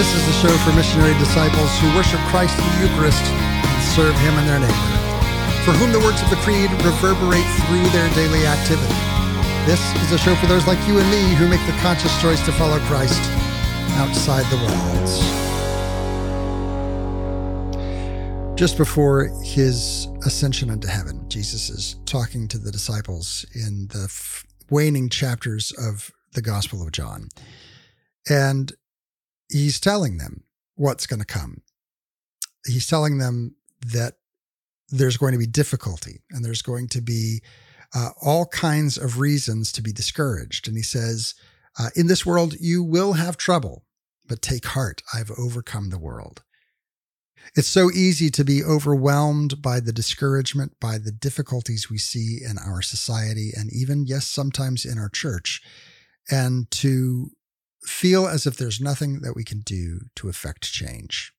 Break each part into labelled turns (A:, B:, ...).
A: This is the show for missionary disciples who worship Christ in the Eucharist and serve Him and their neighbor, for whom the words of the Creed reverberate through their daily activity. This is a show for those like you and me who make the conscious choice to follow Christ outside the walls. Just before his ascension into heaven, Jesus is talking to the disciples in the waning chapters of the Gospel of John. And he's telling them what's going to come. He's telling them that there's going to be difficulty and there's going to be uh, all kinds of reasons to be discouraged. And he says, uh, In this world, you will have trouble, but take heart. I've overcome the world. It's so easy to be overwhelmed by the discouragement, by the difficulties we see in our society, and even, yes, sometimes in our church, and to feel as if there's nothing that we can do to affect change.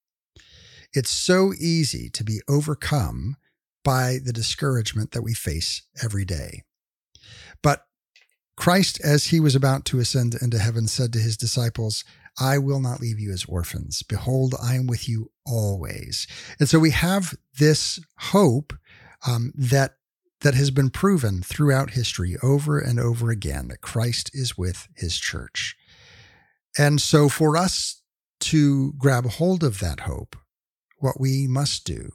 A: It's so easy to be overcome by the discouragement that we face every day. But Christ, as he was about to ascend into heaven, said to his disciples, I will not leave you as orphans. Behold, I am with you always. And so we have this hope um, that that has been proven throughout history over and over again that Christ is with his church. And so, for us to grab hold of that hope, what we must do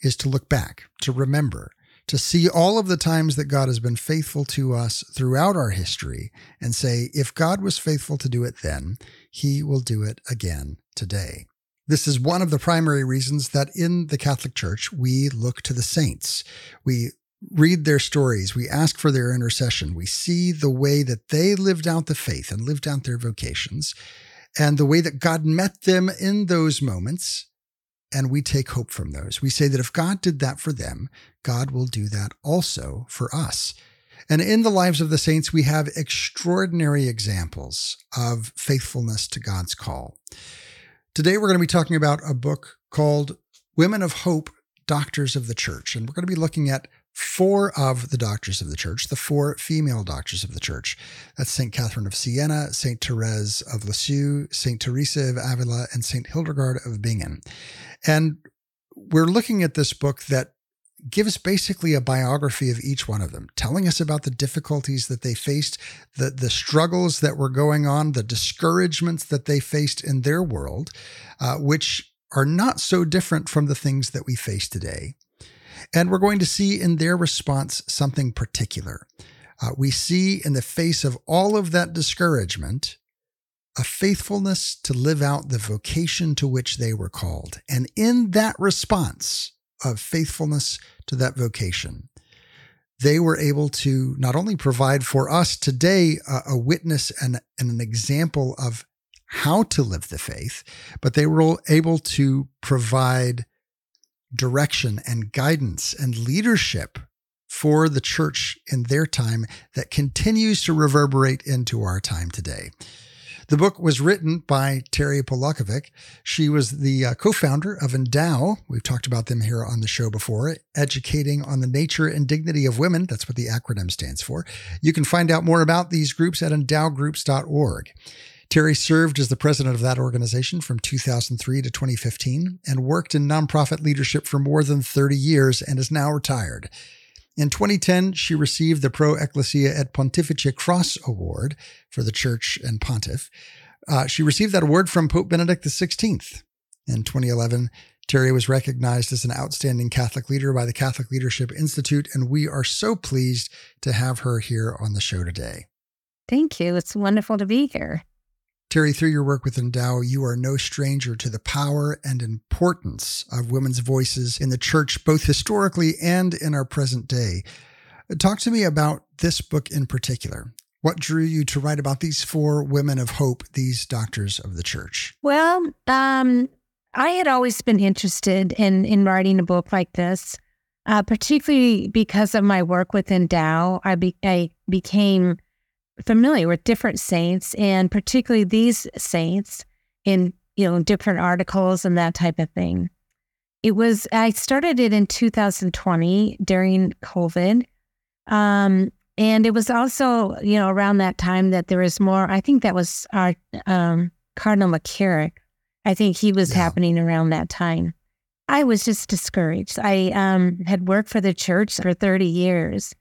A: is to look back, to remember, to see all of the times that God has been faithful to us throughout our history and say, if God was faithful to do it then, he will do it again today. This is one of the primary reasons that in the Catholic Church, we look to the saints. We read their stories, we ask for their intercession, we see the way that they lived out the faith and lived out their vocations, and the way that God met them in those moments. And we take hope from those. We say that if God did that for them, God will do that also for us. And in the lives of the saints, we have extraordinary examples of faithfulness to God's call. Today, we're going to be talking about a book called Women of Hope Doctors of the Church. And we're going to be looking at four of the doctors of the church, the four female doctors of the church. That's St. Catherine of Siena, St. Therese of Lisieux, St. Teresa of Avila, and St. Hildegard of Bingen. And we're looking at this book that gives basically a biography of each one of them, telling us about the difficulties that they faced, the, the struggles that were going on, the discouragements that they faced in their world, uh, which are not so different from the things that we face today. And we're going to see in their response something particular. Uh, we see in the face of all of that discouragement, a faithfulness to live out the vocation to which they were called. And in that response of faithfulness to that vocation, they were able to not only provide for us today a, a witness and, and an example of how to live the faith, but they were able to provide direction and guidance and leadership for the church in their time that continues to reverberate into our time today. The book was written by Terry Polakovic. She was the uh, co founder of Endow. We've talked about them here on the show before, educating on the nature and dignity of women. That's what the acronym stands for. You can find out more about these groups at endowgroups.org. Terry served as the president of that organization from 2003 to 2015 and worked in nonprofit leadership for more than 30 years and is now retired. In 2010, she received the Pro Ecclesia et Pontifice Cross Award for the Church and Pontiff. Uh, she received that award from Pope Benedict XVI. In 2011, Terry was recognized as an outstanding Catholic leader by the Catholic Leadership Institute, and we are so pleased to have her here on the show today.
B: Thank you. It's wonderful to be here.
A: Terry, through your work with Endow, you are no stranger to the power and importance of women's voices in the church, both historically and in our present day. Talk to me about this book in particular. What drew you to write about these four women of hope, these doctors of the church?
B: Well, um, I had always been interested in in writing a book like this, uh, particularly because of my work with Endow. I, be, I became familiar with different saints and particularly these saints in you know different articles and that type of thing. It was I started it in 2020 during COVID. Um, and it was also, you know, around that time that there was more, I think that was our um, Cardinal McCarrick I think he was
A: Yeah.
B: happening around that time. I was just discouraged. I um, had worked for the church for 30 years.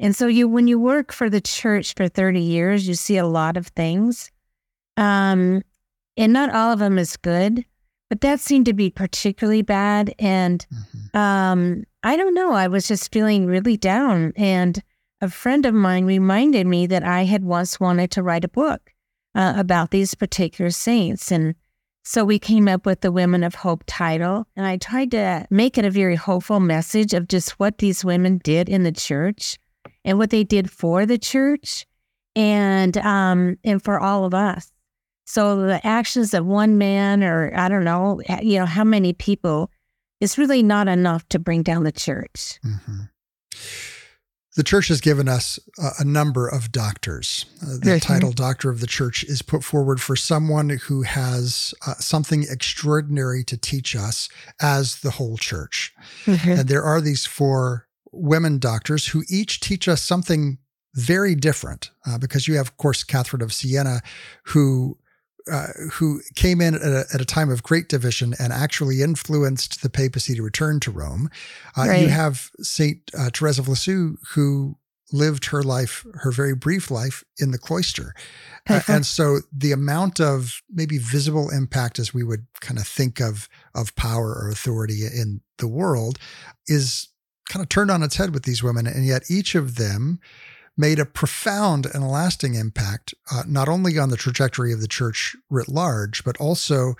B: And so you when you work for the church for 30 years, you see a lot of things. Um, and not all of them is good, but that seemed to be particularly bad. And
A: Mhm.
B: um, I don't know. I was just feeling really down. And a friend of mine reminded me that I had once wanted to write a book uh, about these particular saints. And so we came up with the Women of Hope title. And I tried to make it a very hopeful message of just what these women did in the church and what they did for the church and um, and for all of us. So the actions of one man or I don't know, you know, how many people is really not enough to bring down the church.
A: Mhm. The church has given us a, a number of doctors. Uh, the
B: Mhm.
A: title Doctor of the Church is put forward for someone who has uh, something extraordinary to teach us as the whole church. And there are these four women doctors who each teach us something very different. Uh, because you have, of course, Catherine of Siena, who uh, who came in at a, at a time of great division and actually influenced the papacy to return to Rome. Uh, You have Saint uh, Therese of Lisieux, who lived her life, her very brief life, in the cloister. Uh, and so the amount of maybe visible impact as we would kind of think of of power or authority in the world is kind of turned on its head with these women and yet each of them made a profound and lasting impact uh, not only on the trajectory of the church writ large but also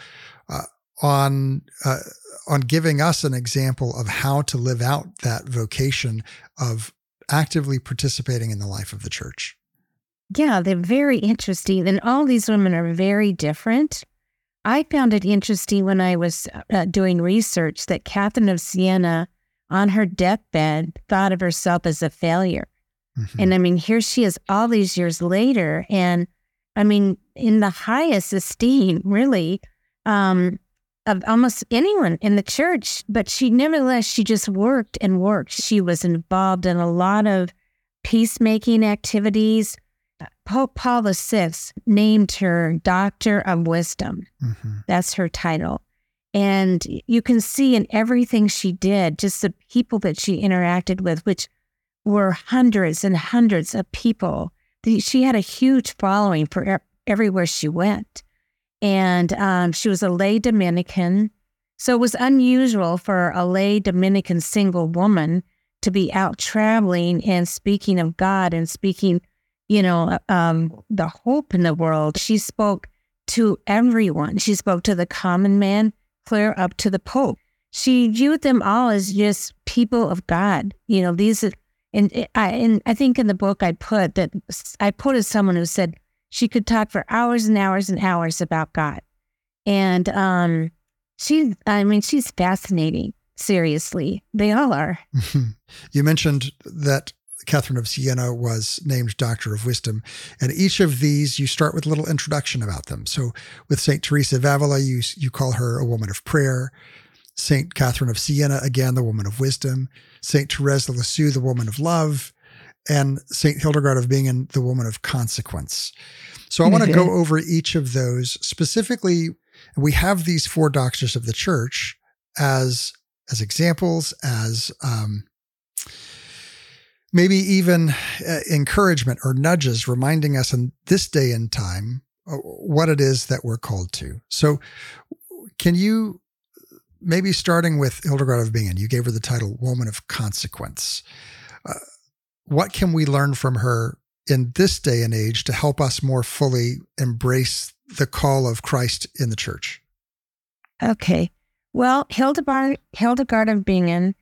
A: uh, on uh, on giving us an example of how to live out that vocation of actively participating in the life of the church
B: Yeah, they're very interesting. And all these women are very different. I found it interesting when I was uh, doing research that Catherine of Siena, on her deathbed, thought of herself as a failure.
A: Mhm.
B: And I mean, here she is all these years later. And I mean, in the highest esteem, really, um, of almost anyone in the church. But she, nevertheless, she just worked and worked. She was involved in a lot of peacemaking activities. Pope Paul VI named her Doctor of Wisdom.
A: Mhm.
B: That's her title. And you can see in everything she did, just the people that she interacted with, which were hundreds and hundreds of people. She had a huge following for everywhere she went. And um, she was a lay Dominican. So it was unusual for a lay Dominican single woman to be out traveling and speaking of God and speaking, you know, um, the hope in the world. She spoke to everyone. She spoke to the common man, clear up to the Pope. She viewed them all as just people of God. You know, these and I and I think in the book I put that I put as someone who said she could talk for hours and hours and hours about God, and um, she, I mean, she's fascinating. Seriously, they all are.
A: you mentioned that Catherine of Siena was named Doctor of Wisdom, and each of these you start with a little introduction about them. So, with Saint Teresa of Avila, you you call her a woman of prayer. Saint Catherine of Siena, again, the woman of wisdom. Saint Therese of Lisieux, the woman of love, and Saint Hildegard of Bingen, the woman of consequence. So, I want to go over each of those specifically. We have these four doctors of the church as as examples, as um, maybe even uh, encouragement or nudges, reminding us in this day and time uh, what it is that we're called to. So, can you maybe starting with Hildegard of Bingen, you gave her the title Woman of Consequence. Uh, what can we learn from her in this day and age to help us more fully embrace the call of Christ in the church?
B: Okay. Well, Hildegard, Hildegard of Bingen,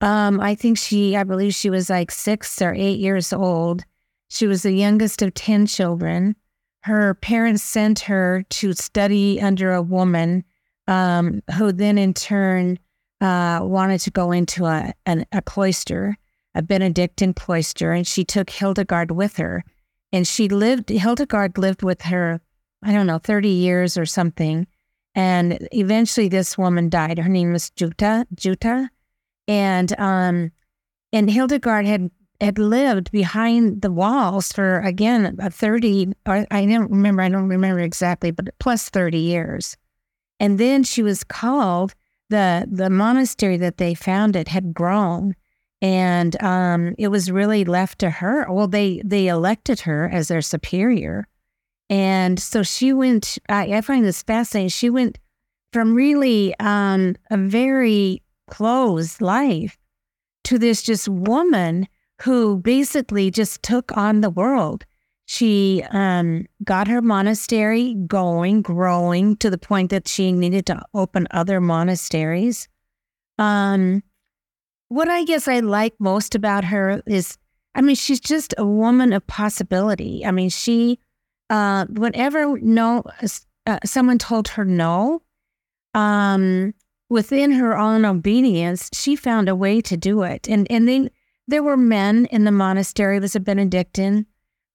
B: um, I think she, I believe she was like six or eight years old. She was the youngest of 10 children. Her parents sent her to study under a woman um, who then in turn uh, wanted to go into a, an, a cloister, a Benedictine cloister, and she took Hildegard with her. And she lived, Hildegard lived with her, I don't know, 30 years or something. And eventually this woman died. Her name was Jutta, Jutta. And um and Hildegard had had lived behind the walls for again a 30 I don't remember, I don't remember exactly, but plus 30 years. And then she was called, the, the monastery that they founded had grown and um, it was really left to her. Well, they they elected her as their superior, and so she went. I, I find this fascinating. She went from really um, a very closed life to this just woman who basically just took on the world. She um, got her monastery going, growing to the point that she needed to open other monasteries. Um, what I guess I like most about her is, I mean, she's just a woman of possibility. I mean, she, uh, whenever no, uh, someone told her no, um, within her own obedience, she found a way to do it. And and then there were men in the monastery. It was a Benedictine,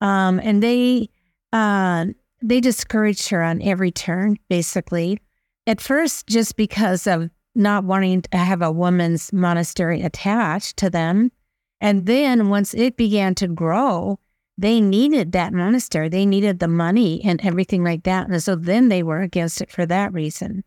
B: um, and they uh, they discouraged her on every turn, basically. At first, just because of not wanting to have a woman's monastery attached to them. And then once it began to grow, they needed that monastery. They needed the money and everything like that. And so then they were against it for that reason.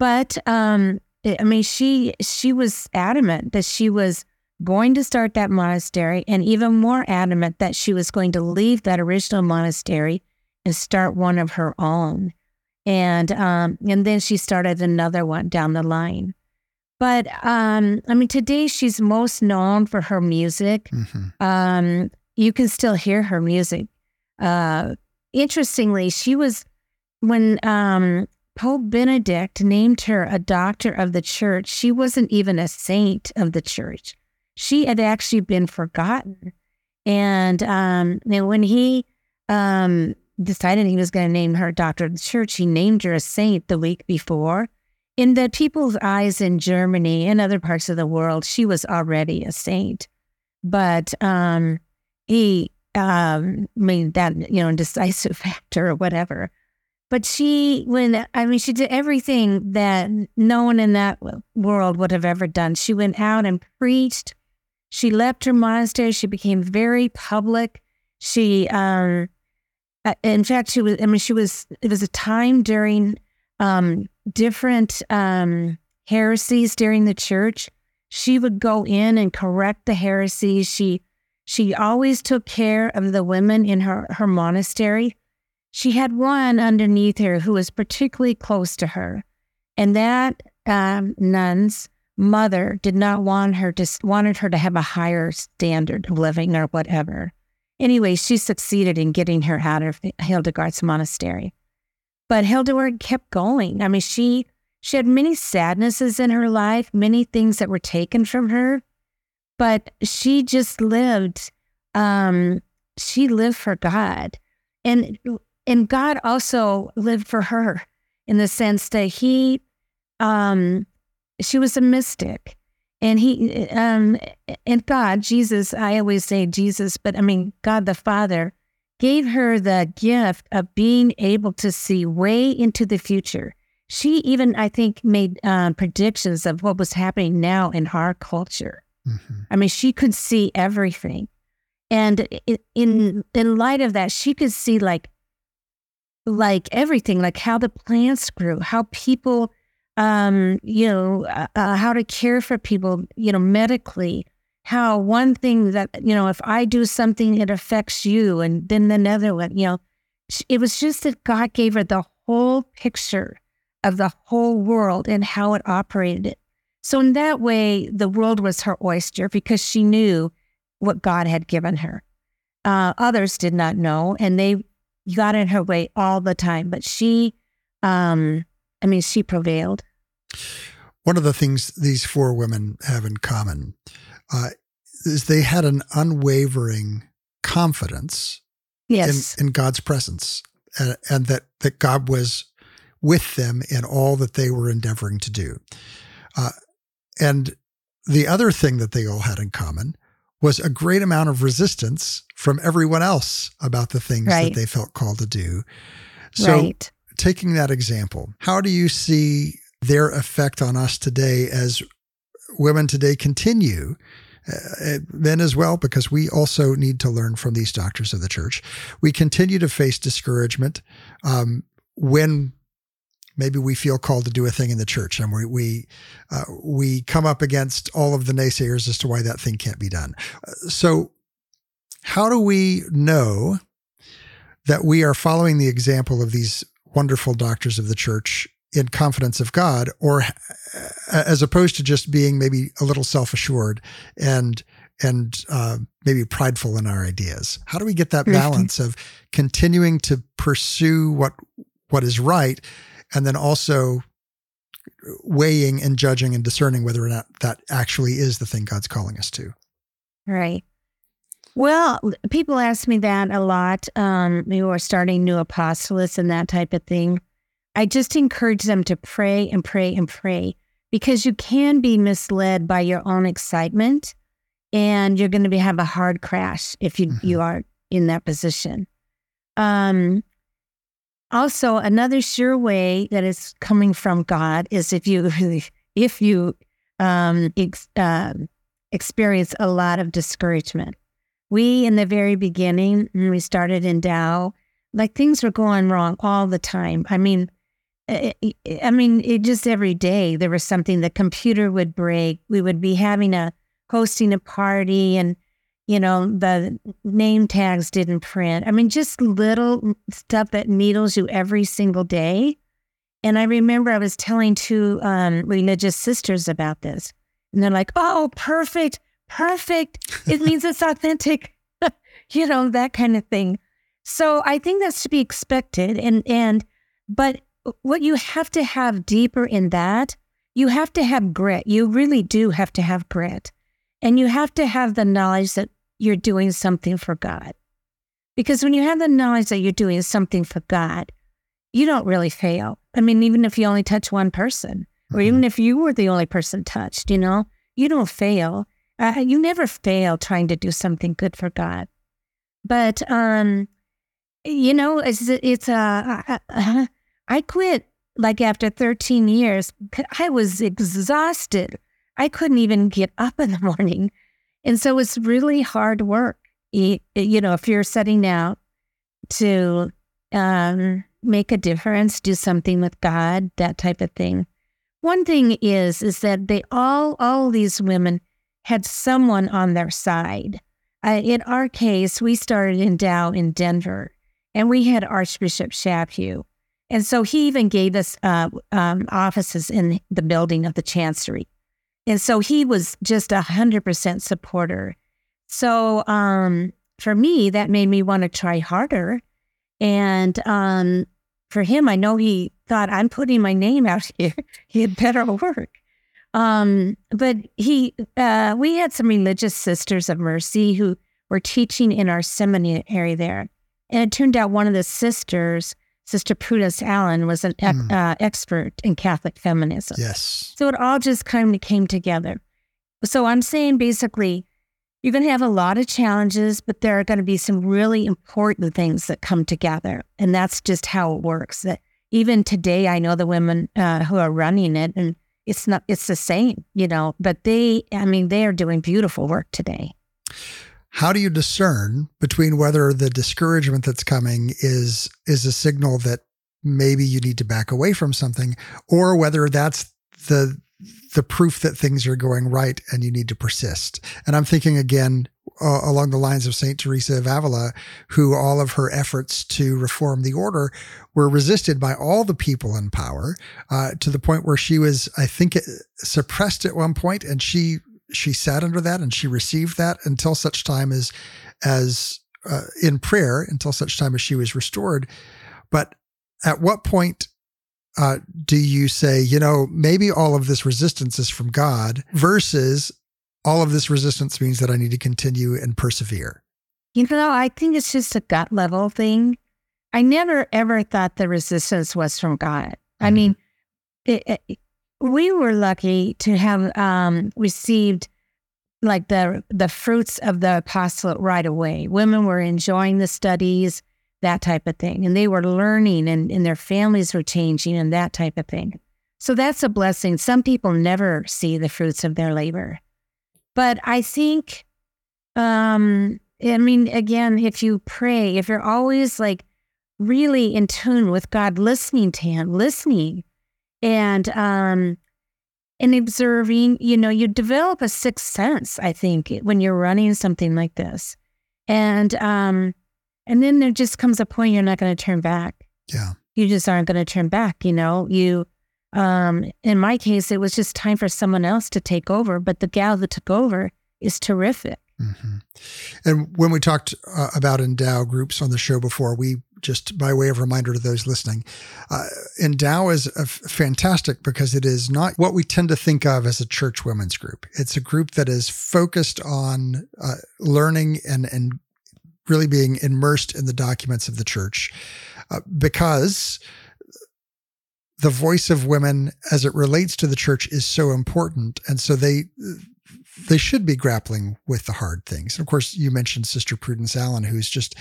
B: But um, I mean, she she was adamant that she was going to start that monastery, and even more adamant that she was going to leave that original monastery and start one of her own and um, and then she started another one down the line. But um, I mean, today she's most known for her music. Mm-hmm. Um, you can still hear her music. Uh, interestingly, she was when um, Pope Benedict named her a doctor of the church. She wasn't even a saint of the church. She had actually been forgotten, and um, and when he um, decided he was going to name her doctor of the church, he named her a saint the week before. In the people's eyes in Germany and other parts of the world, she was already a saint. But um, he um, made that, you know, decisive factor or whatever. But she, when, I mean, she did everything that no one in that world would have ever done. She went out and preached. She left her monastery. She became very public. She, um, uh, in fact, she was. I mean, she was. It was a time during um, different um, heresies during the church. She would go in and correct the heresies. She she always took care of the women in her her monastery. She had one underneath her who was particularly close to her, and that um, nun's mother did not want her to wanted her to have a higher standard of living or whatever. Anyway, she succeeded in getting her out of Hildegard's monastery. But Hildegard kept going. I mean, she she had many sadnesses in her life, many things that were taken from her, but she just lived. Um, she lived for God, and and God also lived for her in the sense that he, um, she was a mystic. And he um and god jesus i always say jesus but i mean god the father gave her the gift of being able to see way into the future. She even i think made uh, predictions of what was happening now in our culture. Mm-hmm. i mean she could see everything. And in in light of that she could see like like everything like how the plants grew how people um, you know, uh, uh, how to care for people, you know, medically. How one thing that, you know, if I do something, it affects you, and then another one, you know, it was just that God gave her the whole picture of the whole world and how it operated. So, in that way, the world was her oyster because she knew what God had given her. Uh, others did not know, and they got in her way all the time. But she, um, I mean, she prevailed.
A: One of the things these four women have in common uh, is they had an unwavering confidence
B: yes.
A: in, in God's presence and, and, that, that God was with them in all that they were endeavoring to do. Uh, and the other thing that they all had in common was a great amount of resistance from everyone else about the things right. that they felt called to do. So, right. taking that example, how do you see their effect on us today as women today continue uh, men as well, because we also need to learn from these doctors of the church. We continue to face discouragement um, when maybe we feel called to do a thing in the church and we we uh, we come up against all of the naysayers as to why that thing can't be done. So how do we know that we are following the example of these wonderful doctors of the church in confidence of God or as opposed to just being maybe a little self-assured and and uh, maybe prideful in our ideas? How do we get that balance of continuing to pursue what what is right and then also weighing and judging and discerning whether or not that actually is the thing God's calling us to.
B: Right. Well, people ask me that a lot um, who are starting new apostolates and that type of thing. I just encourage them to pray and pray and pray because you can be misled by your own excitement and you're going to be, have a hard crash if you, mm-hmm. you are in that position. Um, also, another sure way that is coming from God is if you if you um, ex, uh, experience a lot of discouragement. We in the very beginning, when we started Endow, like things were going wrong all the time. I mean, I, I mean, it just every day there was something. The computer would break. We would be having a hosting a party and you know, the name tags didn't print. I mean, just little stuff that needles you every single day. And I remember I was telling two um, religious sisters about this, and they're like, "Oh, perfect, perfect. It means it's authentic." you know, that kind of thing. So I think that's to be expected. And and but what you have to have deeper in that, you have to have grit. You really do have to have grit. And you have to have the knowledge that you're doing something for God. Because when you have the knowledge that you're doing something for God, you don't really fail. I mean, even if you only touch one person, or mm-hmm. even if you were the only person touched, you know, you don't fail. Uh, you never fail trying to do something good for God. But, um, you know, it's, it's uh, uh, uh I quit like after 13 years. I was exhausted. I couldn't even get up in the morning. And so it's really hard work. You, know, if you're setting out to um, make a difference, do something with God, that type of thing. One thing is, is that they all, all these women had someone on their side. Uh, in our case, we started Endow in Denver, and we had Archbishop Chaput. And so he even gave us uh, um, offices in the building of the Chancery. And so he was just a hundred percent supporter. So um, for me, that made me want to try harder. And um, for him, I know he thought I'm putting my name out here. he had better work. Um, but he, uh, we had some religious sisters of mercy who were teaching in our seminary there. And it turned out one of the sisters Sister Prudence Allen was an mm. uh, expert in Catholic feminism.
A: Yes.
B: So it all just kind of came together. So I'm saying basically, you're going to have a lot of challenges, but there are going to be some really important things that come together. And that's just how it works. That even today, I know the women uh, who are running it, and it's not, it's the same, you know, but they, I mean, they are doing beautiful work today
A: how do you discern between whether the discouragement that's coming is is a signal that maybe you need to back away from something or whether that's the the proof that things are going right and you need to persist? And i'm thinking again uh, along the lines of Saint Teresa of Avila, who all of her efforts to reform the order were resisted by all the people in power uh, to the point where she was, I think, suppressed at one point, and she she sat under that and she received that until such time as as uh, in prayer until such time as she was restored. But at what point uh, do you say you know maybe all of this resistance is from god versus all of this resistance means that i need to continue and persevere?
B: You know i think it's just a gut level thing. I never ever thought the resistance was from god. I mm-hmm. mean it, it, we were lucky to have um, received like the the fruits of the apostolate right away. Women were enjoying the studies, that type of thing, and they were learning, and, and their families were changing, and that type of thing. So that's a blessing. Some people never see the fruits of their labor, but I think, um, I mean, again, if you pray, if you're always like really in tune with God, listening to Him, listening, and um, and observing. You know, you develop a sixth sense. I think when you're running something like this, and um, and then there just comes a point you're not going to turn back.
A: Yeah,
B: you just aren't going to turn back. You know, you. Um, in my case, it was just time for someone else to take over, but the gal that took over is terrific.
A: Mm-hmm. And when we talked uh, about endow groups on the show before, we just by way of reminder to those listening, uh, Endow is fantastic because it is not what we tend to think of as a church women's group. It's a group that is focused on uh, learning and and really being immersed in the documents of the church, uh, because the voice of women as it relates to the church is so important, and so they they should be grappling with the hard things. And of course, you mentioned Sister Prudence Allen, who's just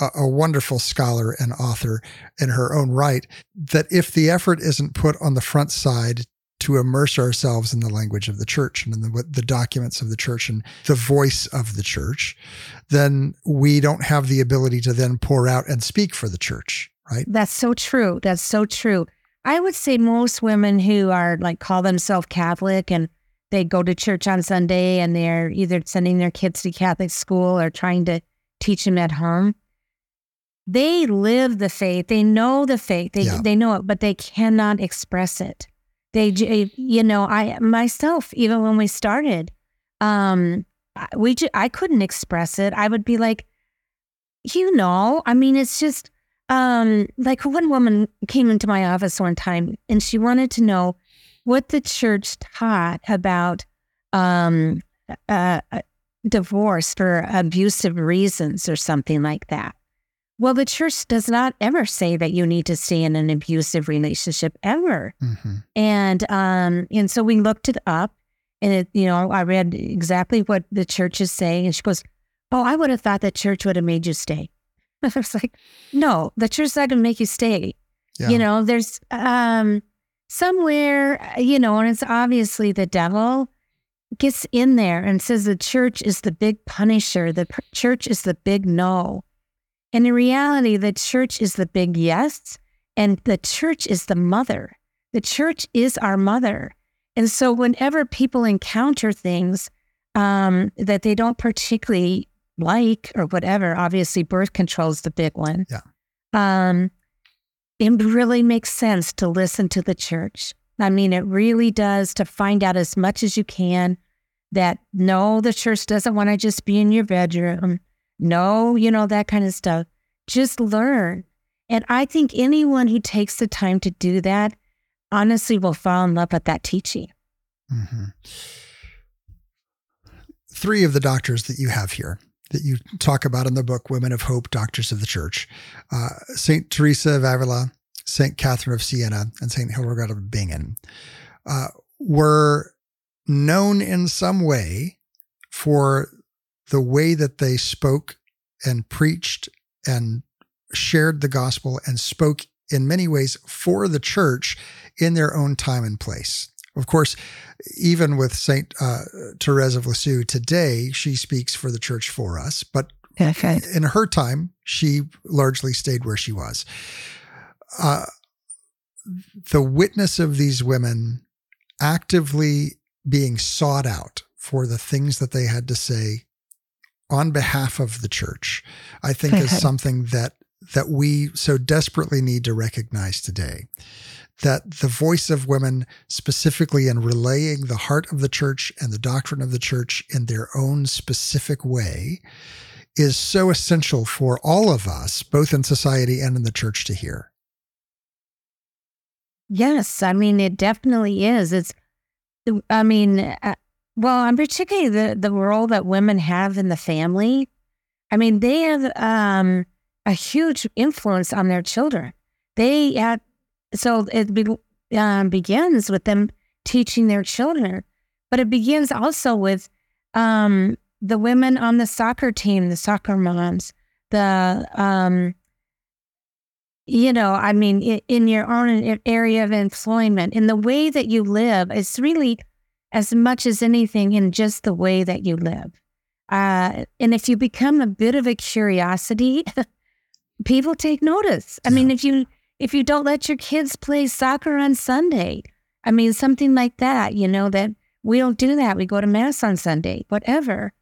A: a, a, wonderful scholar and author in her own right. That if the effort isn't put on the front side to immerse ourselves in the language of the church and in the, the documents of the church and the voice of the church, then we don't have the ability to then pour out and speak for the church, right?
B: That's so true. That's so true. I would say most women who are like call themselves Catholic and they go to church on Sunday and they're either sending their kids to Catholic school or trying to teach them at home. They live the faith. They know the faith. They yeah. they know it, but they cannot express it. They, you know, I myself, even when we started, um, we I couldn't express it. I would be like, you know, I mean, it's just um, like one woman came into my office one time and she wanted to know what the church taught about um, uh, divorce for abusive reasons or something like that. Well, the church does not ever say that you need to stay in an abusive relationship ever. Mm-hmm. And um, and so we looked it up, and it, you know, I read exactly what the church is saying, and she goes, "Oh, I would have thought that church would have made you stay." I was like, "No, the church's not going to make you stay." Yeah. You know, there's um, somewhere, uh, you know, and it's obviously the devil gets in there and says the church is the big punisher, the church is the big no. And in reality, the church is the big yes, and the church is the mother. The church is our mother. And so, whenever people encounter things um, that they don't particularly like or whatever, obviously, birth control is the big one.
A: Yeah.
B: Um, it really makes sense to listen to the church. I mean, it really does to find out as much as you can that no, the church doesn't want to just be in your bedroom. No, you know, that kind of stuff. Just learn. And I think anyone who takes the time to do that honestly will fall in love with that teaching. Mm-hmm.
A: Three of the doctors that you have here that you talk about in the book, Women of Hope, Doctors of the Church. Uh, St. Teresa of Avila, St. Catherine of Siena, and St. Hildegard of Bingen uh, were known in some way for the way that they spoke and preached and shared the gospel and spoke in many ways for the church in their own time and place. Of course, even with Saint uh, Therese of Lisieux today, she speaks for the church for us. But okay. in her time, she largely stayed where she was. Uh, the witness of these women actively being sought out for the things that they had to say on behalf of the church, I think okay. is something that that we so desperately need to recognize today that the voice of women, specifically in relaying the heart of the church and the doctrine of the church in their own specific way, is so essential for all of us, both in society and in the church, to hear.
B: Yes, I mean, it definitely is. It's, I mean, uh, well, I'm particularly the, the role that women have in the family. I mean, they have um, a huge influence on their children. They at so it be, um, begins with them teaching their children, but it begins also with um, the women on the soccer team, the soccer moms, the, um, you know, I mean, in, in your own area of employment, in the way that you live, it's really as much as anything in just the way that you live. Uh, and if you become a bit of a curiosity people take notice. I yeah. mean, if you if you don't let your kids play soccer on Sunday, I mean, something like that, you know, that we don't do that. We go to mass on Sunday, whatever.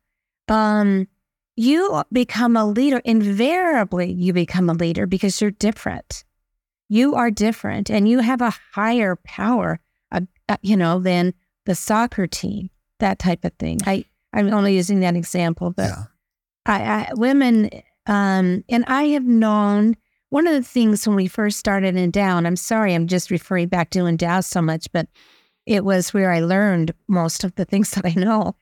B: Um, you become a leader. Invariably, you become a leader because you're different. You are different and you have a higher power, uh, uh, you know, than the soccer team, that type of thing. I, I'm only using that example, but yeah. I, I, women, um, and I have known one of the things when we first started Endow, I'm sorry, I'm just referring back to Endow so much, but it was where I learned most of the things that I know.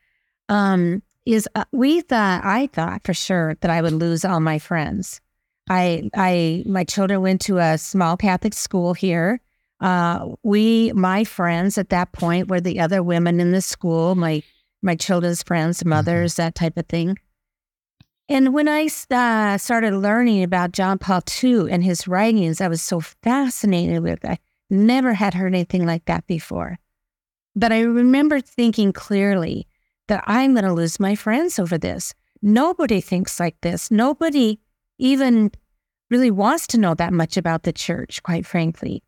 B: Um, is uh, we thought I thought for sure that I would lose all my friends. I I my children went to a small Catholic school here. Uh, we my friends at that point were the other women in the school, my my children's friends, mm-hmm. mothers, mm-hmm. that type of thing. And when I uh, started learning about John Paul II and his writings, I was so fascinated with it. I never had heard anything like that before. But I remember thinking clearly that I'm going to lose my friends over this. Nobody thinks like this. Nobody even really wants to know that much about the church, quite frankly.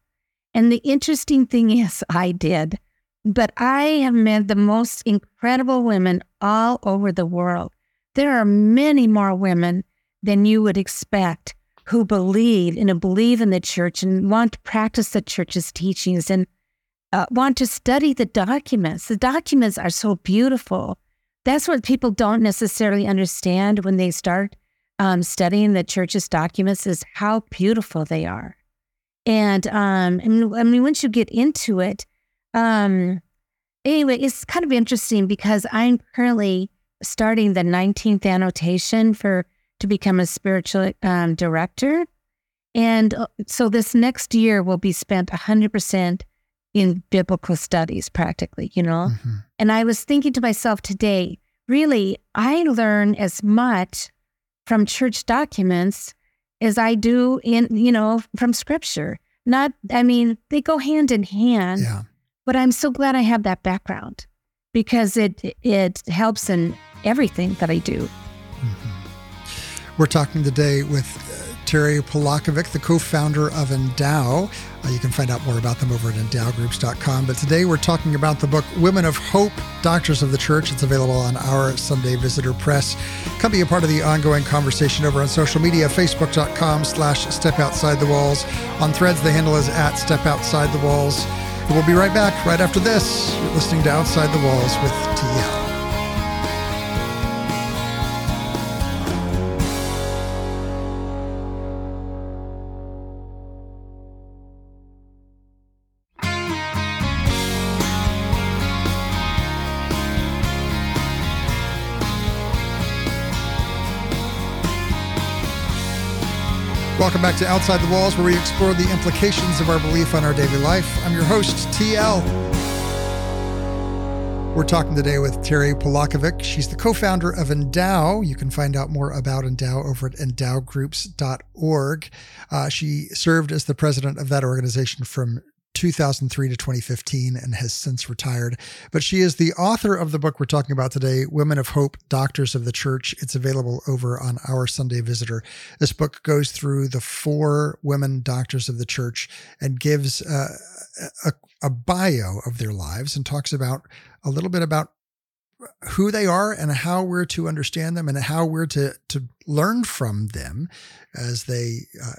B: And the interesting thing is, I did. But I have met the most incredible women all over the world there are many more women than you would expect who believe and believe in the church and want to practice the church's teachings and uh, want to study the documents. The documents are so beautiful. That's what people don't necessarily understand when they start um, studying the church's documents is how beautiful they are. And um, I mean, once you get into it, um, anyway, it's kind of interesting because I'm currently starting the 19th annotation for to become a spiritual um, director. And uh, so this next year will be spent 100% in biblical studies, practically, you know? Mm-hmm. And I was thinking to myself today, really, I learn as much from church documents as I do in, you know, from scripture. Not, I mean, they go hand in hand. Yeah. But I'm so glad I have that background because it it helps in everything that I do.
A: Mm-hmm. We're talking today with uh, Terry Polakovic, the co-founder of Endow. Uh, you can find out more about them over at endowgroups.com. But today we're talking about the book Women of Hope, Doctors of the Church. It's available on our Sunday Visitor Press. Come be a part of the ongoing conversation over on social media, facebook.com slash step outside the walls. On threads, the handle is at step outside the walls. We'll be right back right after this. You're listening to Outside the Walls with TL. Welcome back to Outside the Walls, where we explore the implications of our belief on our daily life. I'm your host, TL. We're talking today with Terry Polakovic. She's the co founder of Endow. You can find out more about Endow over at endowgroups.org. Uh, she served as the president of that organization from 2003 to 2015 and has since retired. But she is the author of the book we're talking about today, Women of Hope, Doctors of the Church. It's available over on our Sunday Visitor. This book goes through the four women doctors of the church and gives uh, a, a bio of their lives and talks about a little bit about who they are and how we're to understand them and how we're to to learn from them as they uh,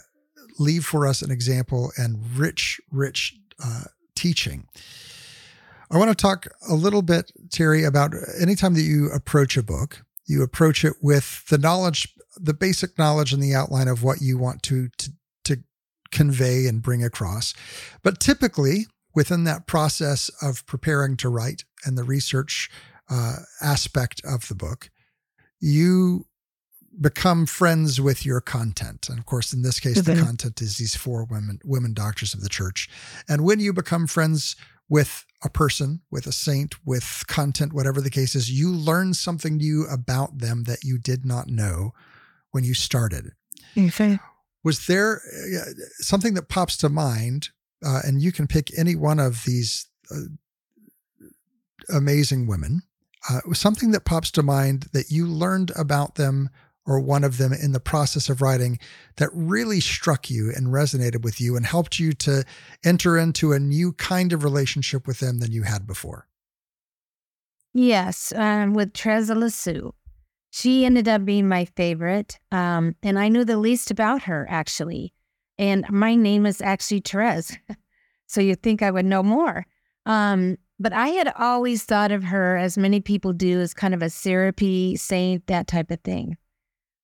A: leave for us an example and rich, rich uh, teaching. I want to talk a little bit, Terry, about anytime that you approach a book, you approach it with the knowledge, the basic knowledge and the outline of what you want to, to, to convey and bring across. But typically, within that process of preparing to write and the research uh, aspect of the book, you become friends with your content. And of course, in this case, mm-hmm. the content is these four women, women doctors of the church. And when you become friends with a person, with a saint, with content, whatever the case is, you learn something new about them that you did not know when you started.
B: Okay.
A: Was there uh, something that pops to mind? Uh, and you can pick any one of these uh, amazing women. Uh, something that pops to mind that you learned about them or one of them in the process of writing that really struck you and resonated with you and helped you to enter into a new kind of relationship with them than you had before?
B: Yes, um, with Teresa Lisieux. She ended up being my favorite, um, and I knew the least about her actually. And my name is actually Therese, so you'd think I would know more. Um, but I had always thought of her, as many people do, as kind of a syrupy saint, that type of thing.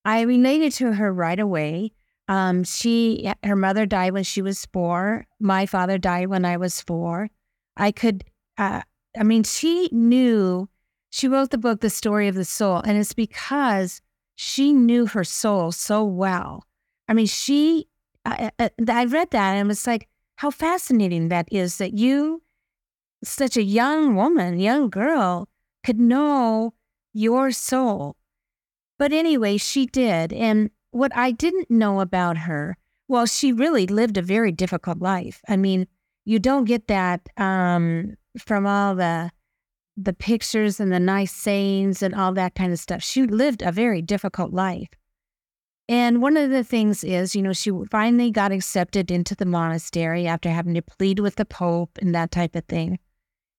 B: I related to her right away. Um, she, her mother died when she was four. My father died when I was four. I could, uh, I mean, she knew, she wrote the book, The Story of the Soul, and it's because she knew her soul so well. I mean, she, I, I, I read that and was like, how fascinating that is that you, such a young woman, young girl, could know your soul but anyway, she did. And what I didn't know about her, well, she really lived a very difficult life. I mean, you don't get that um, from all the the pictures and the nice sayings and all that kind of stuff. She lived a very difficult life. And one of the things is, you know, she finally got accepted into the monastery after having to plead with the Pope and that type of thing.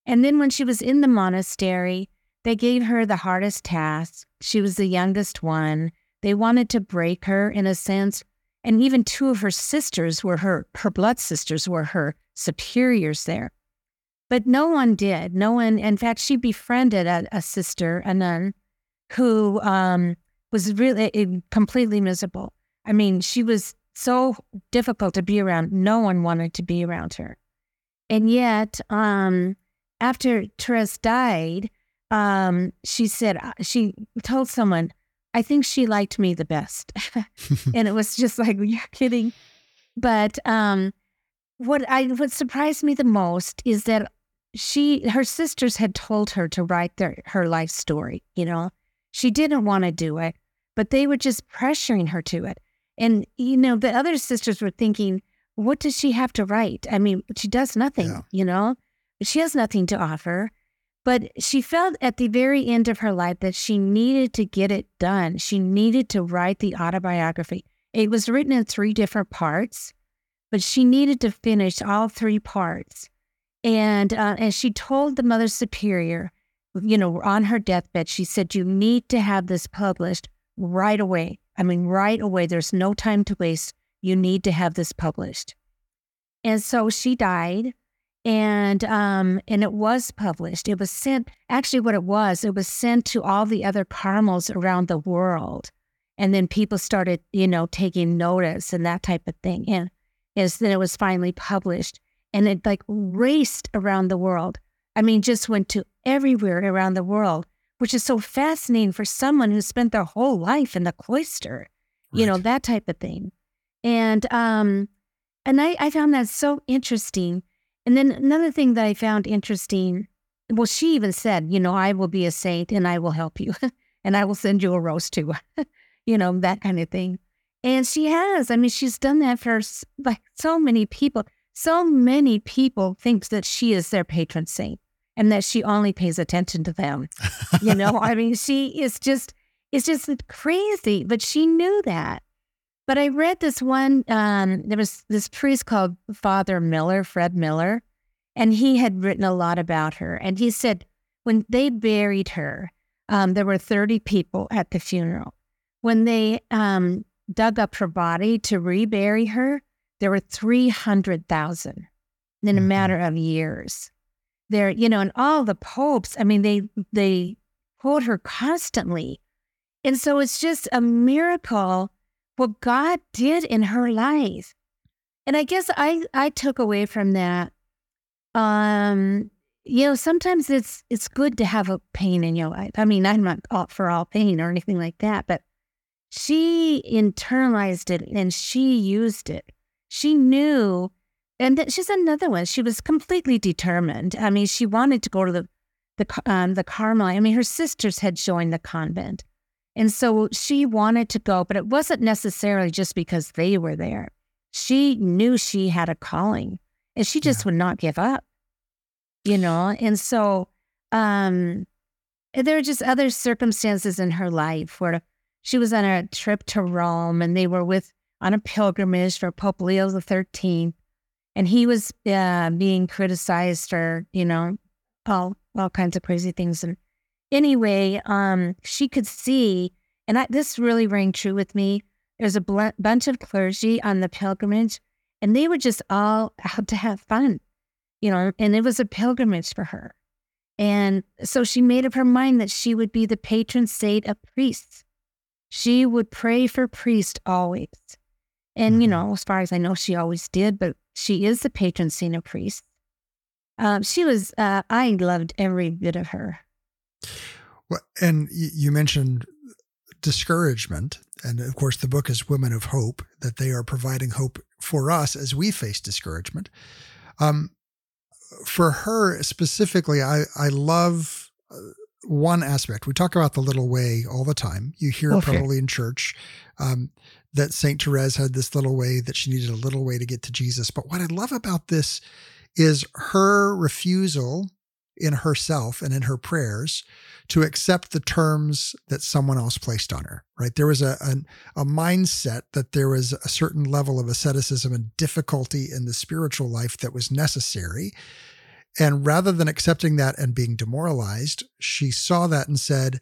B: And then when she was in the monastery, they gave her the hardest task. She was the youngest one. They wanted to break her in a sense. And even two of her sisters were her, her blood sisters were her superiors there. But no one did. No one, in fact, she befriended a, a sister, a nun, who um, was really eh, completely miserable. I mean, she was so difficult to be around. No one wanted to be around her. And yet, um, after Therese died, um, she said, uh, she told someone, I think she liked me the best. and it was just like, you're kidding. But um, what I what surprised me the most is that she her sisters had told her to write their her life story, you know. She didn't want to do it, but they were just pressuring her to it. And you know, the other sisters were thinking, what does she have to write? I mean, she does nothing, yeah. you know. She has nothing to offer. But she felt at the very end of her life that she needed to get it done. She needed to write the autobiography. It was written in three different parts, but she needed to finish all three parts. And uh, and she told the Mother Superior, you know, on her deathbed, she said, "You need to have this published right away. I mean, right away. There's no time to waste. You need to have this published." And so she died and um and it was published. It was sent actually what it was it was sent to all the other carmels around the world. And then people started you know taking notice and that type of thing. And is then it was finally published. And it like raced around the world. I mean just went to everywhere around the world which is so fascinating for someone who spent their whole life in the cloister right. you know that type of thing. And um and i i found that so interesting and then another thing that I found interesting, well, she even said, you know, I will be a saint and I will help you and I will send you a rose too, you know, that kind of thing. And she has. I mean, she's done that for like so many people. So many people think that she is their patron saint and that she only pays attention to them. you know, I mean, she is just, it's just crazy, but she knew that. But I read this one, um, there was this priest called Father Miller, Fred Miller, and he had written a lot about her. And he said when they buried her, um, there were 30 people at the funeral. When they um, dug up her body to rebury her, there were 300,000 in a mm-hmm. matter of years. There, you know, and all the popes, I mean, they, they quote her constantly. And so it's just a miracle what God did in her life. And I guess I, I took away from that, um, you know, sometimes it's it's good to have a pain in your life. I mean, I'm not for all pain or anything like that, but she internalized it and she used it. She knew, and that she's another one. She was completely determined. I mean, she wanted to go to the the um, the Carmel. I mean, her sisters had joined the convent, and so she wanted to go, but it wasn't necessarily just because they were there. She knew she had a calling and she just yeah. would not give up, you know? And so um, there are just other circumstances in her life where she was on a trip to Rome and they were with on a pilgrimage for Pope Leo the Thirteenth, and he was uh, being criticized for you know all all kinds of crazy things. And anyway, um, she could see, and I, this really rang true with me. There's a bl- bunch of clergy on the pilgrimage, and they were just all out to have fun, you know. And it was a pilgrimage for her, and so she made up her mind that she would be the patron saint of priests. She would pray for priests always. And, you
A: Mhm.
B: know, as far as I know, she always did, but she is the patron saint of priests. Um, she was, uh, I loved every bit of her.
A: Well, and you mentioned discouragement. And of course, the book is Women of Hope, that they are providing hope for us as we face discouragement. Um, for her specifically, I, I love uh, one aspect. We talk about the little way all the time. You hear it
B: Okay.
A: probably in church um, that St. Therese had this little way that she needed a little way to get to Jesus. But what I love about this is her refusal in herself and in her prayers to accept the terms that someone else placed on her right there was a, a a mindset that there was a certain level of asceticism and difficulty in the spiritual life that was necessary and rather than accepting that and being demoralized she saw that and said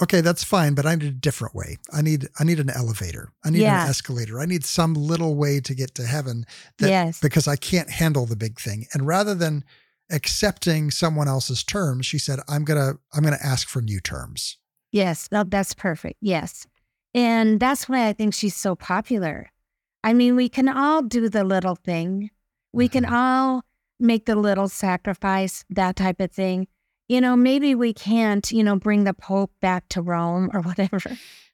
A: okay that's fine but i need a different way i need i need an elevator i need
B: Yeah.
A: an escalator i need some little way to get to heaven that
B: yes.
A: because I can't handle the big thing. And rather than accepting someone else's terms, she said, I'm gonna I'm gonna ask for new terms.
B: Yes, no, that's perfect. Yes. And that's why I think she's so popular. I mean, we can all do the little thing. We can
A: Mhm.
B: all make the little sacrifice, that type of thing. You know, maybe we can't, you know, bring the Pope back to Rome or whatever,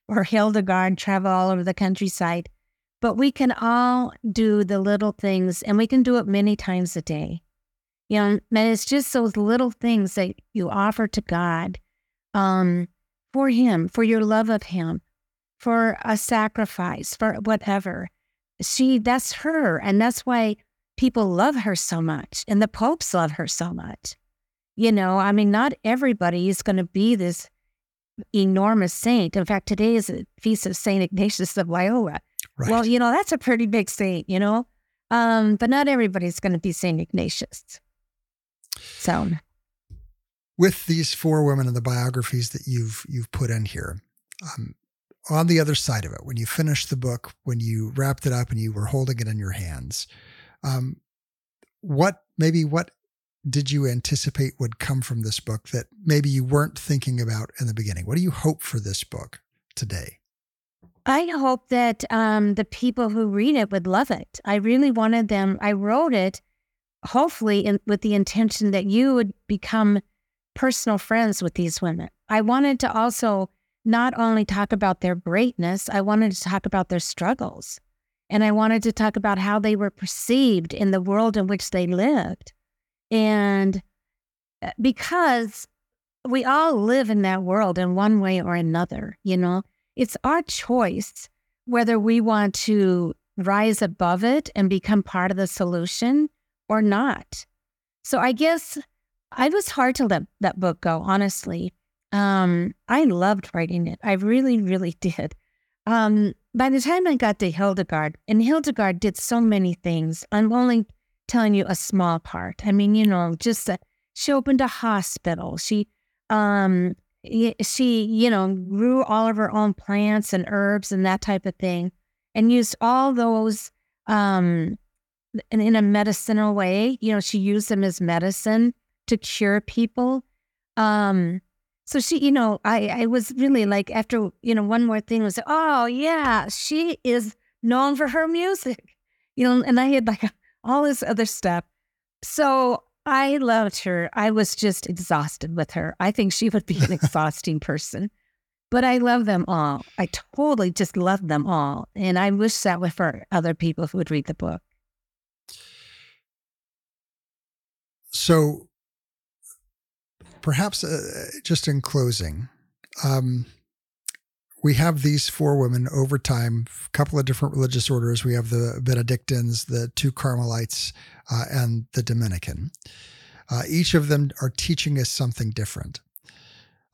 B: or Hildegard travel all over the countryside, but we can all do the little things and we can do it many times a day. You know, and it's just those little things that you offer to God um, for Him, for your love of Him, for a sacrifice, for whatever. She, that's her. And that's why people love her so much. And the popes love her so much. You know, I mean, not everybody is going to be this enormous saint. In fact, today is a feast of St. Ignatius of Loyola.
A: Right.
B: Well, you know, that's a pretty big saint, you know? Um, but not everybody's going to be St. Ignatius. So,
A: With these four women in the biographies that you've you've put in here, um, on the other side of it, when you finished the book, when you wrapped it up and you were holding it in your hands, um, what maybe what did you anticipate would come from this book that maybe you weren't thinking about in the beginning? What do you hope for this book today?
B: I hope that um, the people who read it would love it. I really wanted them. I wrote it, hopefully, in, with the intention that you would become personal friends with these women. I wanted to also not only talk about their greatness, I wanted to talk about their struggles. And I wanted to talk about how they were perceived in the world in which they lived. And uh, because we all live in that world in one way or another, you know, it's our choice whether we want to rise above it and become part of the solution or not. So I guess I was hard to let that book go, honestly. Um, I loved writing it. I really, really did. Um, by the time I got to Hildegard, and Hildegard did so many things, I'm only telling you a small part. I mean, you know, just that she opened a hospital. She, um, she, you know, grew all of her own plants and herbs and that type of thing, and used all those, um, in, in a medicinal way. You know, she used them as medicine to cure people. Um, so she, you know, I, I was really like after, you know, one more thing was, oh yeah, she is known for her music, you know, and I had like all this other stuff. So I loved her. I was just exhausted with her. I think she would be an exhausting person, but I love them all. I totally just love them all. And I wish that were for other people who would read the book.
A: So, perhaps uh, just in closing, um, we have these four women over time, a couple of different religious orders. We have the Benedictines, the two Carmelites, uh, and the Dominican. Uh, each of them are teaching us something different.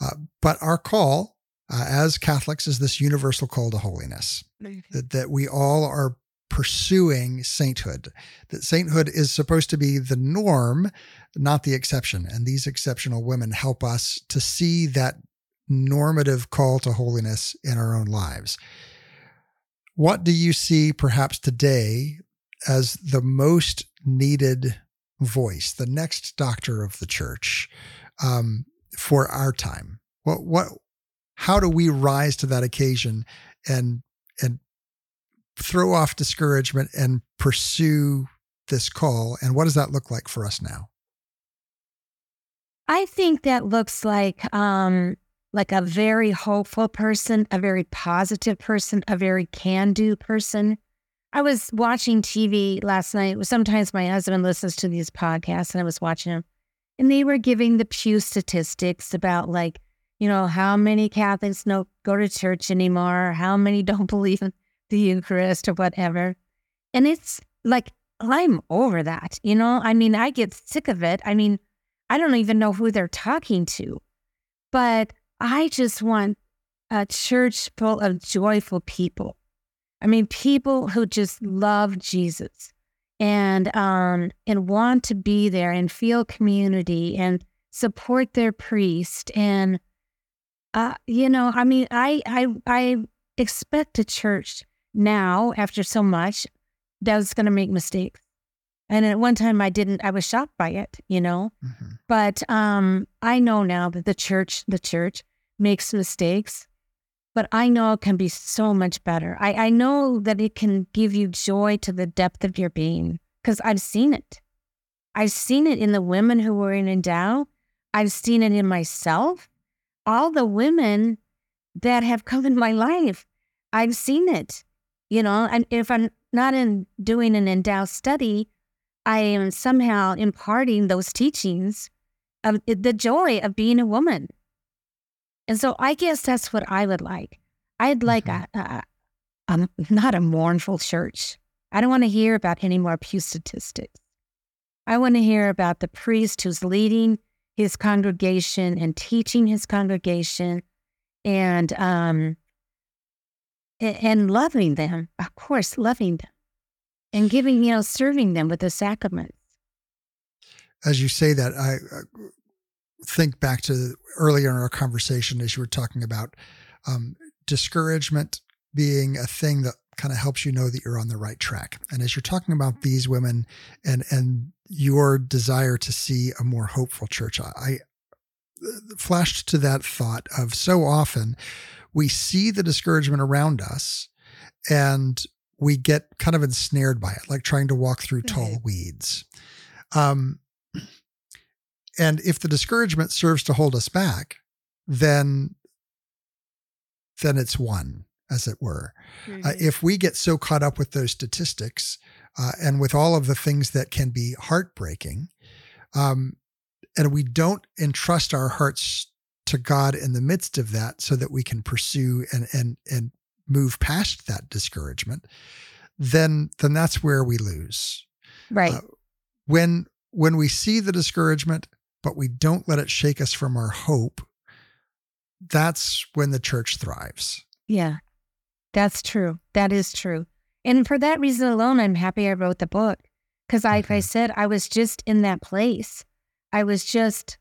A: Uh, but our call uh, as Catholics is this universal call to holiness that, that we all are pursuing sainthood, that sainthood is supposed to be the norm, not the exception. And these exceptional women help us to see that normative call to holiness in our own lives. What do you see perhaps today as the most needed voice, the next doctor of the church um, for our time? What, what, how do we rise to that occasion and and throw off discouragement and pursue this call? And what does that look like for us now?
B: I think that looks like um like a very hopeful person a very positive person a very can-do person. I was watching tv last night. Sometimes my husband listens to these podcasts and i was watching them and they were giving the pew statistics about like you know, how many Catholics don't go to church anymore, how many don't believe in the Eucharist or whatever. And it's like, I'm over that. You know, I mean, I get sick of it. I mean, I don't even know who they're talking to, but I just want a church full of joyful people. I mean, people who just love Jesus and um and want to be there and feel community and support their priest and uh, you know, I mean, I I I expect a church now after so much that was going to make mistakes. And at one time I didn't I was shocked by it, you know. Mm-hmm. But um I know now that the church the church makes mistakes, but I know it can be so much better. I I know that it can give you joy to the depth of your being because I've seen it. I've seen it in the women who were in Endow. I've seen it in myself all the women that have come in my life, I've seen it, you know, and if I'm not in doing an Endow study, I am somehow imparting those teachings of the joy of being a woman. And so I guess that's what I would like. I'd like mm-hmm. a, a, a, not a mournful church. I don't want to hear about any more pew statistics. I want to hear about the priest who's leading his congregation and teaching his congregation and um and loving them of course loving them and giving you know serving them with the sacraments
A: as you say that i think back to earlier in our conversation as you were talking about um, discouragement being a thing that kind of helps you know that you're on the right track. And as you're talking about these women and and your desire to see a more hopeful church, I, flashed to that thought of so often we see the discouragement around us and we get kind of ensnared by it, like trying to walk through tall weeds. Um, and if the discouragement serves to hold us back, then then it's one as it were. Mm-hmm. Uh, if we get so caught up with those statistics uh, and with all of the things that can be heartbreaking, um, and we don't entrust our hearts to God in the midst of that so that we can pursue and and and move past that discouragement, then then that's where we lose.
B: Right. Uh,
A: when when we see the discouragement, but we don't let it shake us from our hope, that's when the church thrives.
B: Yeah. That's true. That is true. And for that reason alone, I'm happy I wrote the book. Because, like I said, I was just in that place. I was just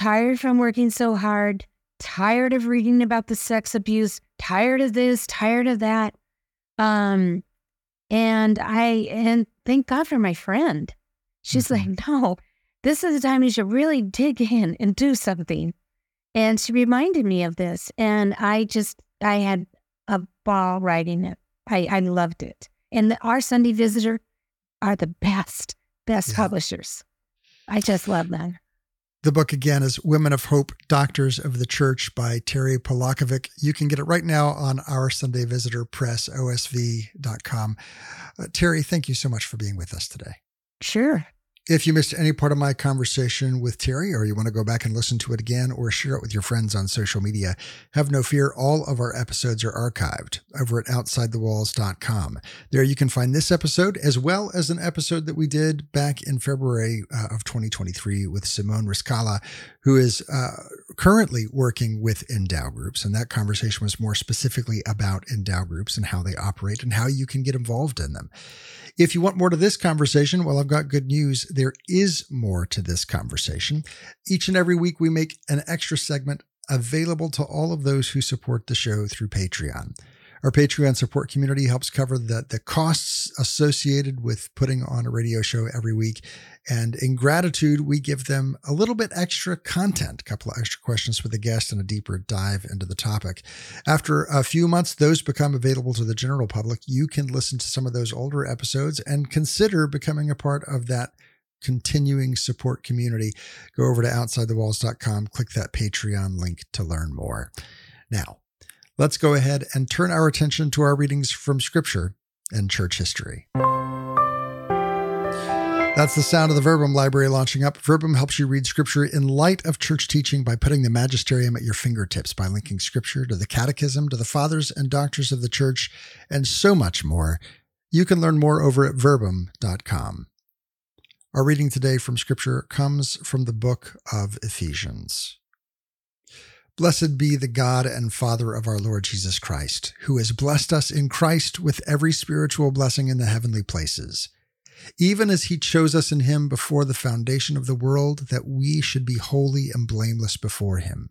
B: tired from working so hard, tired of reading about the sex abuse, tired of this, tired of that. Um, and I, and thank God for my friend. She's mm-hmm. like, no, this is the time you should really dig in and do something. And she reminded me of this. And I just, I had a ball writing it. I, I loved it. And the, our Sunday Visitor are the best, best yeah. publishers. I just love them.
A: The book again is Women of Hope, Doctors of the Church by Terry Polakovic. You can get it right now on our Sunday Visitor Press, osv.com. Uh, Terry, thank you so much for being with us today.
B: Sure.
A: If you missed any part of my conversation with Terry, or you want to go back and listen to it again, or share it with your friends on social media, have no fear. All of our episodes are archived over at OutsideTheWalls.com. There you can find this episode as well as an episode that we did back in February uh, of 2023 with Simone Riscala, who is uh, currently working with Endow Groups. And that conversation was more specifically about Endow Groups and how they operate and how you can get involved in them. If you want more to this conversation, well, I've got good news. There is more to this conversation. Each and every week, we make an extra segment available to all of those who support the show through Patreon. Our Patreon support community helps cover the, the costs associated with putting on a radio show every week. And in gratitude, we give them a little bit extra content, a couple of extra questions for the guest, and a deeper dive into the topic. After a few months, those become available to the general public. You can listen to some of those older episodes and consider becoming a part of that continuing support community. Go over to outsidethewalls.com, click that Patreon link to learn more. Now, let's go ahead and turn our attention to our readings from Scripture and church history. That's the sound of the Verbum library launching up. Verbum helps you read Scripture in light of church teaching by putting the magisterium at your fingertips, by linking Scripture to the Catechism, to the Fathers and Doctors of the Church, and so much more. You can learn more over at verbum.com. Our reading today from Scripture comes from the book of Ephesians. Blessed be the God and Father of our Lord Jesus Christ, who has blessed us in Christ with every spiritual blessing in the heavenly places, even as he chose us in him before the foundation of the world, that we should be holy and blameless before him.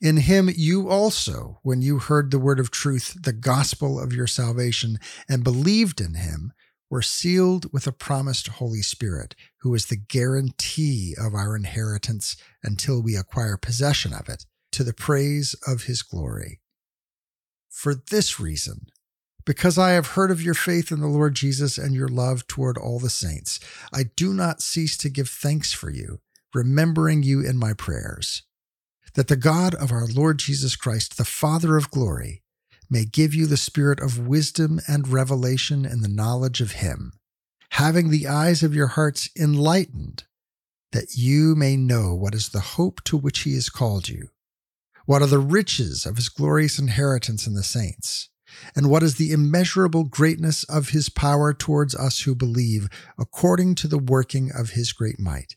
A: In him you also, when you heard the word of truth, the gospel of your salvation, and believed in him, were sealed with a promised Holy Spirit, who is the guarantee of our inheritance until we acquire possession of it, to the praise of his glory for this reason because I have heard of your faith in the Lord Jesus and your love toward all the saints. I do not cease to give thanks for you, remembering you in my prayers, that the God of our Lord Jesus Christ, the Father of glory, may give you the spirit of wisdom and revelation in the knowledge of him, having the eyes of your hearts enlightened, that you may know what is the hope to which he has called you what are the riches of his glorious inheritance in the saints? And what is the immeasurable greatness of his power towards us who believe, according to the working of his great might,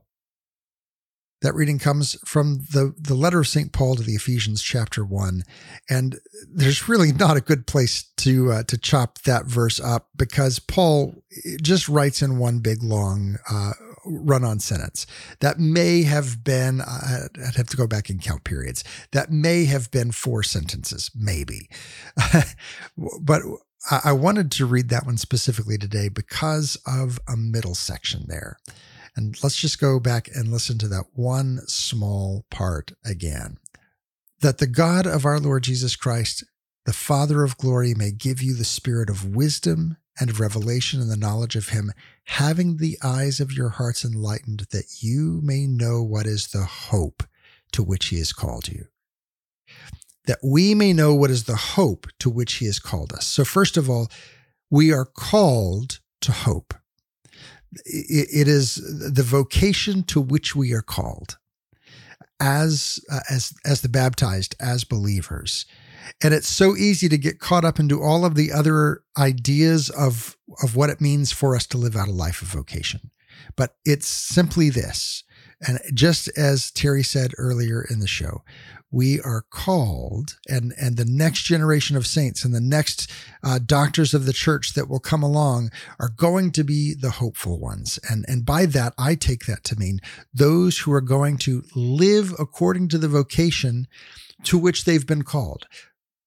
A: That reading comes from the, the letter of St. Paul to the Ephesians, chapter 1. And there's really not a good place to, uh, to chop that verse up because Paul just writes in one big long uh, run on sentence. That may have been, uh, I'd have to go back and count periods. That may have been four sentences, maybe. but I wanted to read that one specifically today because of a middle section there. And let's just go back and listen to that one small part again. That the God of our Lord Jesus Christ, the Father of glory, may give you the spirit of wisdom and of revelation and the knowledge of him, having the eyes of your hearts enlightened, that you may know what is the hope to which he has called you. that we may know what is the hope to which he has called us. So, first of all, we are called to hope. It is the vocation to which we are called as uh, as as the baptized as believers. And it's so easy to get caught up into all of the other ideas of of what it means for us to live out a life of vocation. But it's simply this and just as Terry said earlier in the show, we are called, and and the next generation of saints and the next uh, doctors of the church that will come along are going to be the hopeful ones, and and by that I take that to mean those who are going to live according to the vocation to which they've been called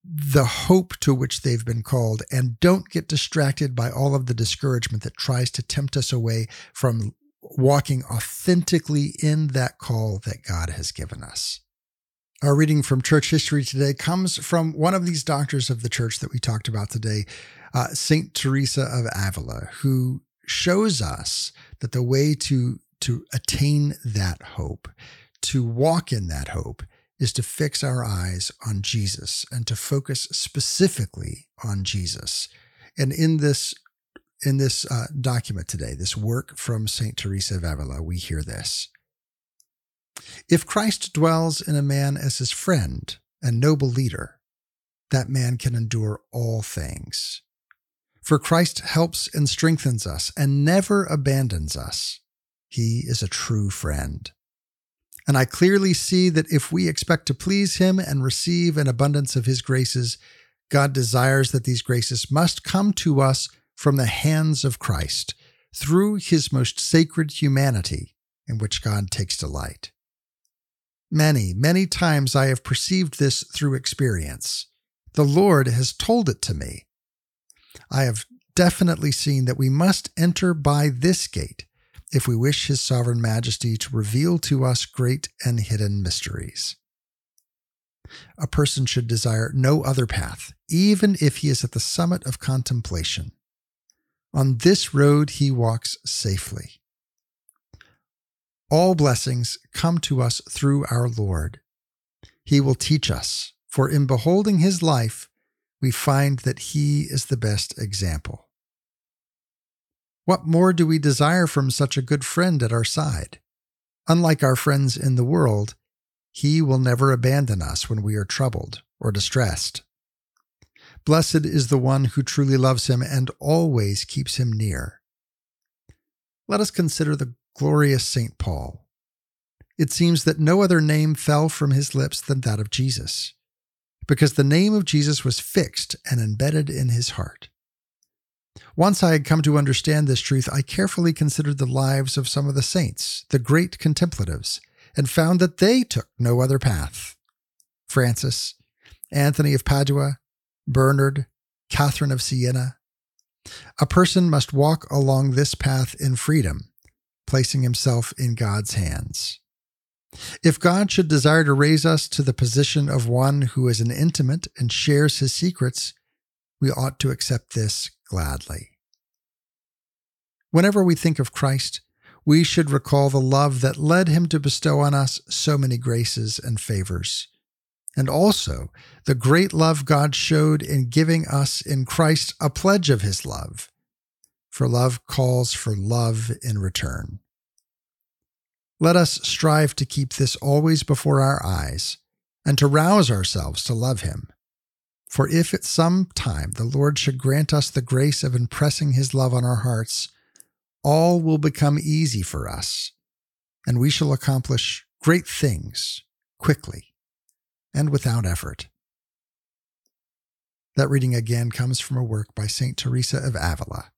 A: the hope to which they've been called and don't get distracted by all of the discouragement that tries to tempt us away from walking authentically in that call that God has given us. Our reading from church history today comes from one of these doctors of the church that we talked about today, uh, Saint Teresa of Avila, who shows us that the way to to attain that hope, to walk in that hope, is to fix our eyes on Jesus and to focus specifically on Jesus. And in this in this uh, document today, this work from St. Teresa of Avila, we hear this. If Christ dwells in a man as his friend and noble leader, that man can endure all things. For Christ helps and strengthens us and never abandons us. He is a true friend. And I clearly see that if we expect to please him and receive an abundance of his graces, God desires that these graces must come to us from the hands of Christ through his most sacred humanity in which God takes delight. Many, many times I have perceived this through experience. The Lord has told it to me. I have definitely seen that we must enter by this gate if we wish His sovereign majesty to reveal to us great and hidden mysteries. A person should desire no other path, even if he is at the summit of contemplation. On this road he walks safely. All blessings come to us through our Lord. He will teach us, for in beholding his life, we find that he is the best example. What more do we desire from such a good friend at our side? Unlike our friends in the world, he will never abandon us when we are troubled or distressed. Blessed is the one who truly loves him and always keeps him near. Let us consider the glorious St. Paul. It seems that no other name fell from his lips than that of Jesus, because the name of Jesus was fixed and embedded in his heart. Once I had come to understand this truth, I carefully considered the lives of some of the saints, the great contemplatives, and found that they took no other path. Francis, Anthony of Padua, Bernard, Catherine of Siena. A person must walk along this path in freedom, placing himself in God's hands. If God should desire to raise us to the position of one who is an intimate and shares his secrets, we ought to accept this gladly. Whenever we think of Christ, we should recall the love that led him to bestow on us so many graces and favors and also the great love God showed in giving us in Christ a pledge of his love. For love calls for love in return. Let us strive to keep this always before our eyes and to rouse ourselves to love him. For if at some time the Lord should grant us the grace of impressing his love on our hearts, all will become easy for us, and we shall accomplish great things quickly and without effort. That reading again comes from a work by St. Teresa of Avila.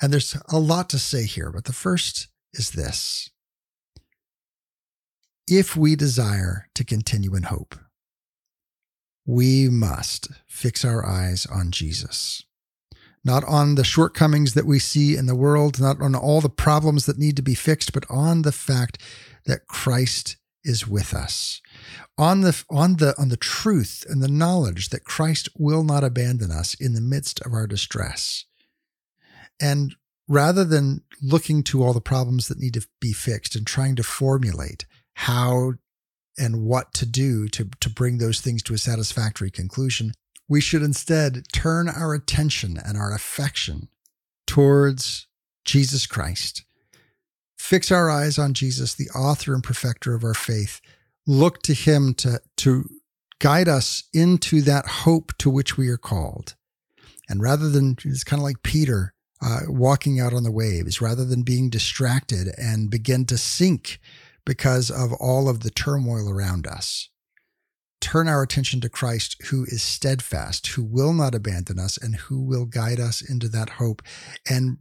A: And there's a lot to say here, but the first is this. If we desire to continue in hope, we must fix our eyes on Jesus. Not on the shortcomings that we see in the world, not on all the problems that need to be fixed, but on the fact that Christ is with us on the on the on the truth and the knowledge that Christ will not abandon us in the midst of our distress. And rather than looking to all the problems that need to be fixed and trying to formulate how and what to do to, to bring those things to a satisfactory conclusion. We should instead turn our attention and our affection towards Jesus Christ. Fix our eyes on Jesus, the author and perfecter of our faith. Look to him to, to guide us into that hope to which we are called. And rather than, it's kind of like Peter uh, walking out on the waves, rather than being distracted and begin to sink because of all of the turmoil around us, turn our attention to Christ, who is steadfast, who will not abandon us, and who will guide us into that hope and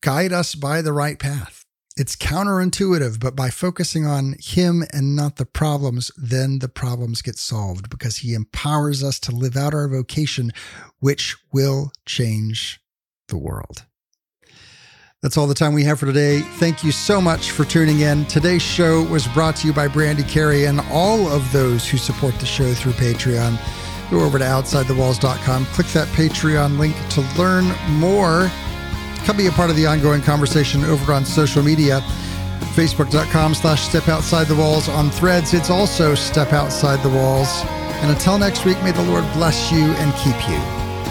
A: guide us by the right path it's counterintuitive, but by focusing on him and not the problems, then the problems get solved because he empowers us to live out our vocation, which will change the world. That's all the time we have for today. Thank you so much for tuning in. Today's show was brought to you by Brandy Carey and all of those who support the show through Patreon. Go over to OutsideTheWalls.com, click that Patreon link to learn more Come be a part of the ongoing conversation over on social media. Facebook.com slash Step Outside the Walls. On threads, it's also Step Outside the Walls. And until next week, may the Lord bless you and keep you.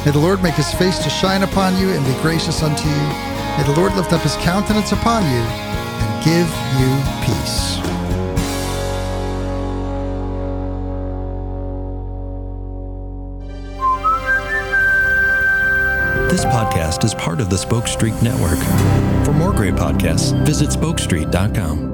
A: May the Lord make his face to shine upon you and be gracious unto you. May the Lord lift up his countenance upon you and give you peace.
C: This podcast is part of the Spoke Street Network. For more great podcasts, visit spokestreet.com.